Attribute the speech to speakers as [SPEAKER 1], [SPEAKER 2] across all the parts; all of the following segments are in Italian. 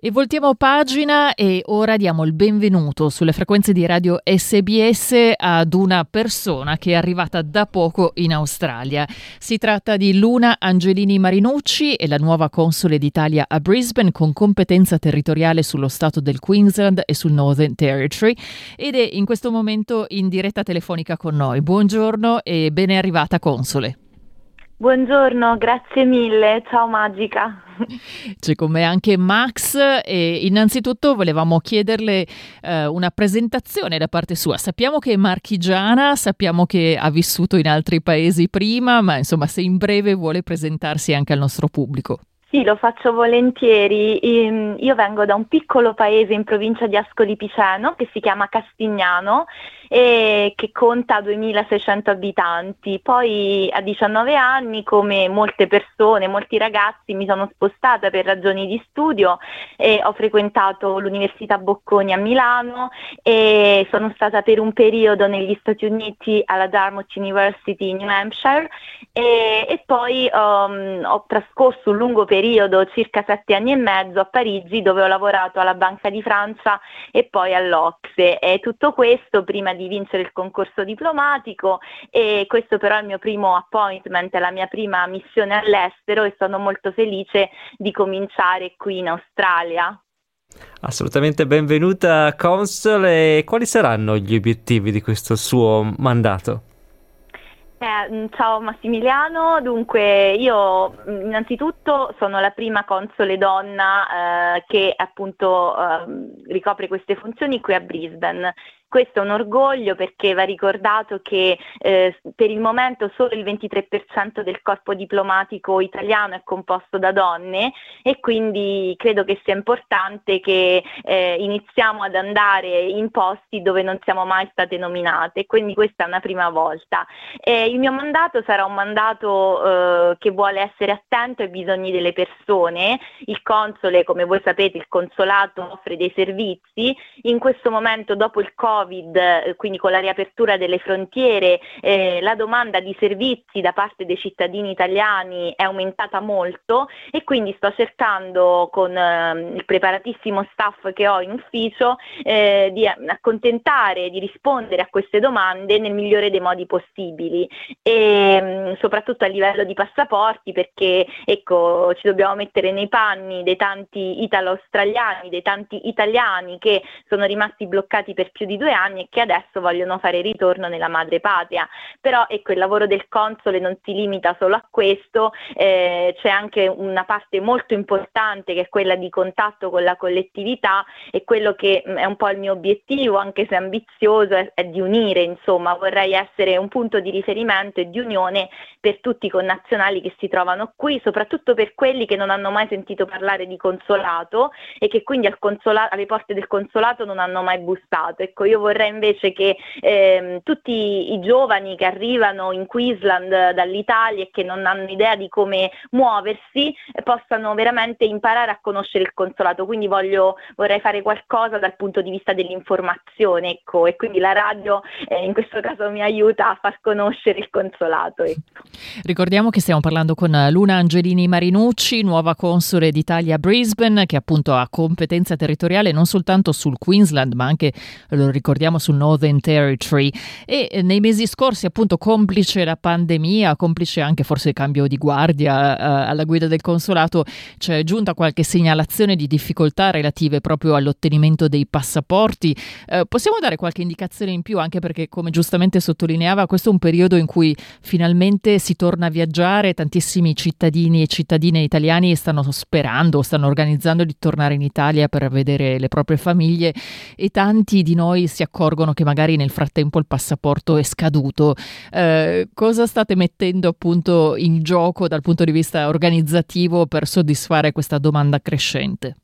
[SPEAKER 1] E voltiamo pagina e ora diamo il benvenuto sulle frequenze di radio SBS ad una persona che è arrivata da poco in Australia. Si tratta di Luna Angelini Marinucci, è la nuova console d'Italia a Brisbane con competenza territoriale sullo stato del Queensland e sul Northern Territory ed è in questo momento in diretta telefonica con noi. Buongiorno e ben arrivata console.
[SPEAKER 2] Buongiorno, grazie mille, ciao Magica.
[SPEAKER 1] C'è con me anche Max e innanzitutto volevamo chiederle eh, una presentazione da parte sua. Sappiamo che è marchigiana, sappiamo che ha vissuto in altri paesi prima, ma insomma se in breve vuole presentarsi anche al nostro pubblico.
[SPEAKER 2] Sì, lo faccio volentieri. Ehm, io vengo da un piccolo paese in provincia di Ascoli Piceno che si chiama Castignano e che conta 2600 abitanti. Poi a 19 anni, come molte persone, molti ragazzi, mi sono spostata per ragioni di studio e ho frequentato l'Università Bocconi a Milano e sono stata per un periodo negli Stati Uniti alla Dartmouth University in New Hampshire e, e poi um, ho trascorso un lungo periodo periodo, circa sette anni e mezzo, a Parigi dove ho lavorato alla Banca di Francia e poi all'Ocse. E tutto questo prima di vincere il concorso diplomatico e questo però è il mio primo appointment, la mia prima missione all'estero e sono molto felice di cominciare qui in Australia.
[SPEAKER 3] Assolutamente benvenuta Consul e quali saranno gli obiettivi di questo suo mandato?
[SPEAKER 2] Eh, mm, ciao Massimiliano, dunque io mm, innanzitutto sono la prima console donna eh, che appunto eh, ricopre queste funzioni qui a Brisbane. Questo è un orgoglio perché va ricordato che eh, per il momento solo il 23% del corpo diplomatico italiano è composto da donne e quindi credo che sia importante che eh, iniziamo ad andare in posti dove non siamo mai state nominate, quindi questa è una prima volta. E il mio mandato sarà un mandato eh, che vuole essere attento ai bisogni delle persone. Il console, come voi sapete, il consolato offre dei servizi. In questo momento, dopo il Covid, Covid, eh, quindi con la riapertura delle frontiere, eh, la domanda di servizi da parte dei cittadini italiani è aumentata molto e quindi sto cercando con eh, il preparatissimo staff che ho in ufficio eh, di accontentare, di rispondere a queste domande nel migliore dei modi possibili. E mm, soprattutto a livello di passaporti perché ecco ci dobbiamo mettere nei panni dei tanti italo-australiani, dei tanti italiani che sono rimasti bloccati per più di due anni e che adesso vogliono fare ritorno nella madrepatria. Però ecco, il lavoro del console non si limita solo a questo, eh, c'è anche una parte molto importante che è quella di contatto con la collettività e quello che mm, è un po' il mio obiettivo, anche se ambizioso, è, è di unire, insomma, vorrei essere un punto di riferimento e di unione per tutti i connazionali che si trovano qui, soprattutto per quelli che non hanno mai sentito parlare di consolato e che quindi consola- alle porte del consolato non hanno mai bussato. Ecco, io vorrei invece che ehm, tutti i giovani che arrivano in Queensland dall'Italia e che non hanno idea di come muoversi eh, possano veramente imparare a conoscere il consolato. Quindi voglio, vorrei fare qualcosa dal punto di vista dell'informazione, ecco, e quindi la radio eh, in questo caso mi aiuta a far conoscere il consolato. Ecco.
[SPEAKER 1] Ricordiamo che stiamo parlando con Luna Angelini Marinucci, nuova console d'Italia a Brisbane, che appunto ha competenza territoriale non soltanto sul Queensland, ma anche, lo ricordiamo, ricordiamo sul Northern Territory e eh, nei mesi scorsi appunto complice la pandemia, complice anche forse il cambio di guardia uh, alla guida del consolato, c'è giunta qualche segnalazione di difficoltà relative proprio all'ottenimento dei passaporti. Uh, possiamo dare qualche indicazione in più anche perché come giustamente sottolineava questo è un periodo in cui finalmente si torna a viaggiare, tantissimi cittadini e cittadine italiani stanno sperando, stanno organizzando di tornare in Italia per vedere le proprie famiglie e tanti di noi si accorgono che magari nel frattempo il passaporto è scaduto. Eh, cosa state mettendo appunto in gioco dal punto di vista organizzativo per soddisfare questa domanda crescente?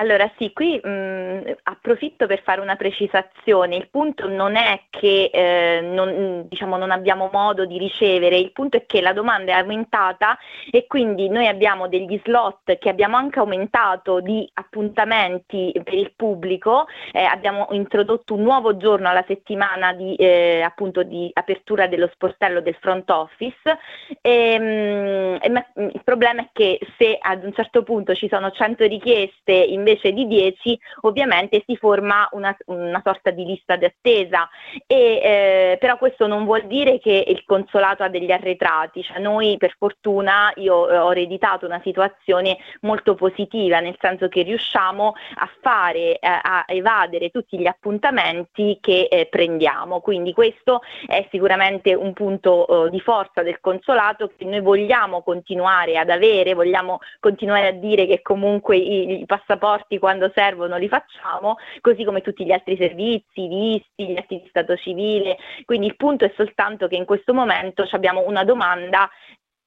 [SPEAKER 2] Allora sì, qui mh, approfitto per fare una precisazione. Il punto non è che eh, non, diciamo, non abbiamo modo di ricevere, il punto è che la domanda è aumentata e quindi noi abbiamo degli slot che abbiamo anche aumentato di appuntamenti per il pubblico, eh, abbiamo introdotto un nuovo giorno alla settimana di, eh, appunto di apertura dello sportello del front office. E, mh, il problema è che se ad un certo punto ci sono 100 richieste in invece di 10 ovviamente si forma una, una sorta di lista d'attesa, e, eh, però questo non vuol dire che il consolato ha degli arretrati, cioè noi per fortuna io eh, ho ereditato una situazione molto positiva, nel senso che riusciamo a fare, eh, a evadere tutti gli appuntamenti che eh, prendiamo, quindi questo è sicuramente un punto di forza del consolato che noi vogliamo continuare ad avere, vogliamo continuare a dire che comunque i, i passaporti rapporti quando servono li facciamo, così come tutti gli altri servizi, i visti, gli atti di stato civile. Quindi il punto è soltanto che in questo momento abbiamo una domanda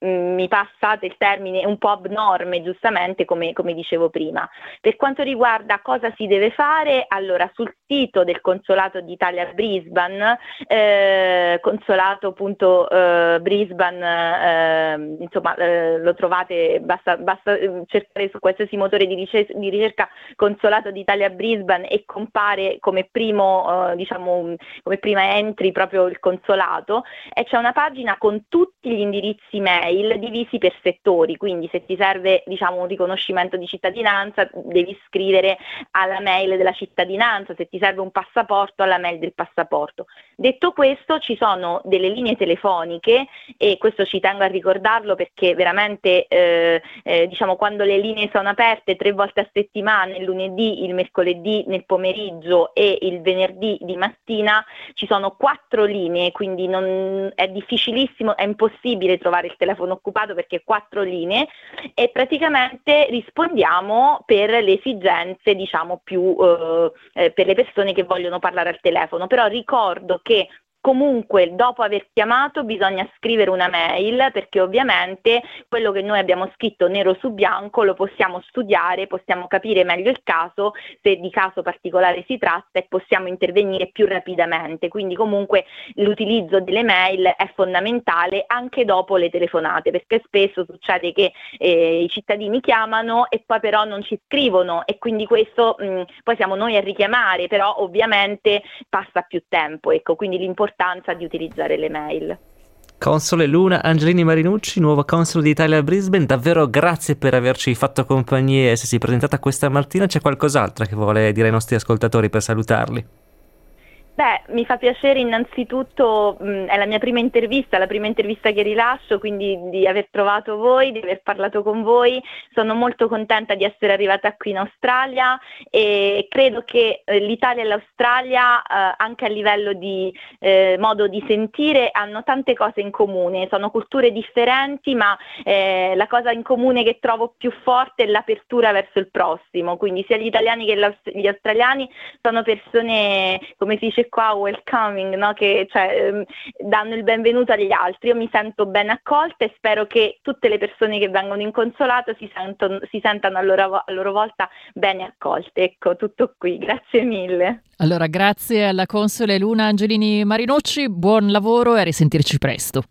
[SPEAKER 2] mi passate il termine un po' abnorme, giustamente come, come, dicevo prima. Per quanto riguarda cosa si deve fare, allora sul sito del Consolato d'Italia Brisbane, eh, consolato.brisbane, eh, insomma eh, lo trovate, basta, basta, eh, cercare su qualsiasi motore di, ricer- di ricerca Consolato d'Italia Brisbane e compare come, primo, eh, diciamo, come prima entry proprio il consolato e c'è una pagina con tutti gli indirizzi mail mail divisi per settori, quindi se ti serve diciamo, un riconoscimento di cittadinanza devi scrivere alla mail della cittadinanza, se ti serve un passaporto alla mail del passaporto. Detto questo ci sono delle linee telefoniche e questo ci tengo a ricordarlo perché veramente eh, eh, diciamo, quando le linee sono aperte tre volte a settimana, il lunedì, il mercoledì nel pomeriggio e il venerdì di mattina ci sono quattro linee, quindi non, è difficilissimo, è impossibile trovare il telefono telefono occupato perché quattro linee e praticamente rispondiamo per le esigenze diciamo più eh, eh per le persone che vogliono parlare al telefono. Però ricordo che Comunque, dopo aver chiamato bisogna scrivere una mail perché ovviamente quello che noi abbiamo scritto nero su bianco lo possiamo studiare, possiamo capire meglio il caso, se di caso particolare si tratta e possiamo intervenire più rapidamente. Quindi comunque l'utilizzo delle mail è fondamentale anche dopo le telefonate perché spesso succede che eh, i cittadini chiamano e poi però non ci scrivono e quindi questo mh, poi siamo noi a richiamare, però ovviamente passa più tempo. Ecco, quindi l'importante l'importanza di utilizzare le mail.
[SPEAKER 3] Console Luna Angelini Marinucci, nuova console d'Italia a Brisbane, davvero grazie per averci fatto compagnia e essersi presentata questa mattina. C'è qualcos'altro che vuole dire ai nostri ascoltatori per salutarli?
[SPEAKER 2] Beh, mi fa piacere innanzitutto, mh, è la mia prima intervista, la prima intervista che rilascio, quindi di aver trovato voi, di aver parlato con voi. Sono molto contenta di essere arrivata qui in Australia e credo che eh, l'Italia e l'Australia, eh, anche a livello di eh, modo di sentire, hanno tante cose in comune. Sono culture differenti, ma eh, la cosa in comune che trovo più forte è l'apertura verso il prossimo. Quindi sia gli italiani che gli australiani sono persone, come si dice, dice qua welcoming, no? che cioè, ehm, danno il benvenuto agli altri. Io mi sento ben accolta e spero che tutte le persone che vengono in consolato si, sentono, si sentano a loro, a loro volta bene accolte. Ecco, tutto qui. Grazie mille.
[SPEAKER 1] Allora, grazie alla console Luna Angelini Marinucci, buon lavoro e a risentirci presto.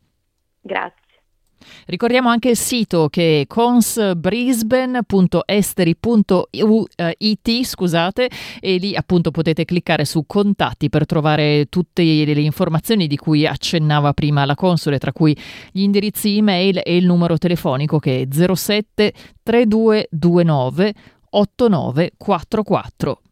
[SPEAKER 2] Grazie.
[SPEAKER 1] Ricordiamo anche il sito che è consbrisbane.esteri.it, scusate, e lì appunto potete cliccare su contatti per trovare tutte le informazioni di cui accennava prima la console, tra cui gli indirizzi email e il numero telefonico che è 07 3229 8944.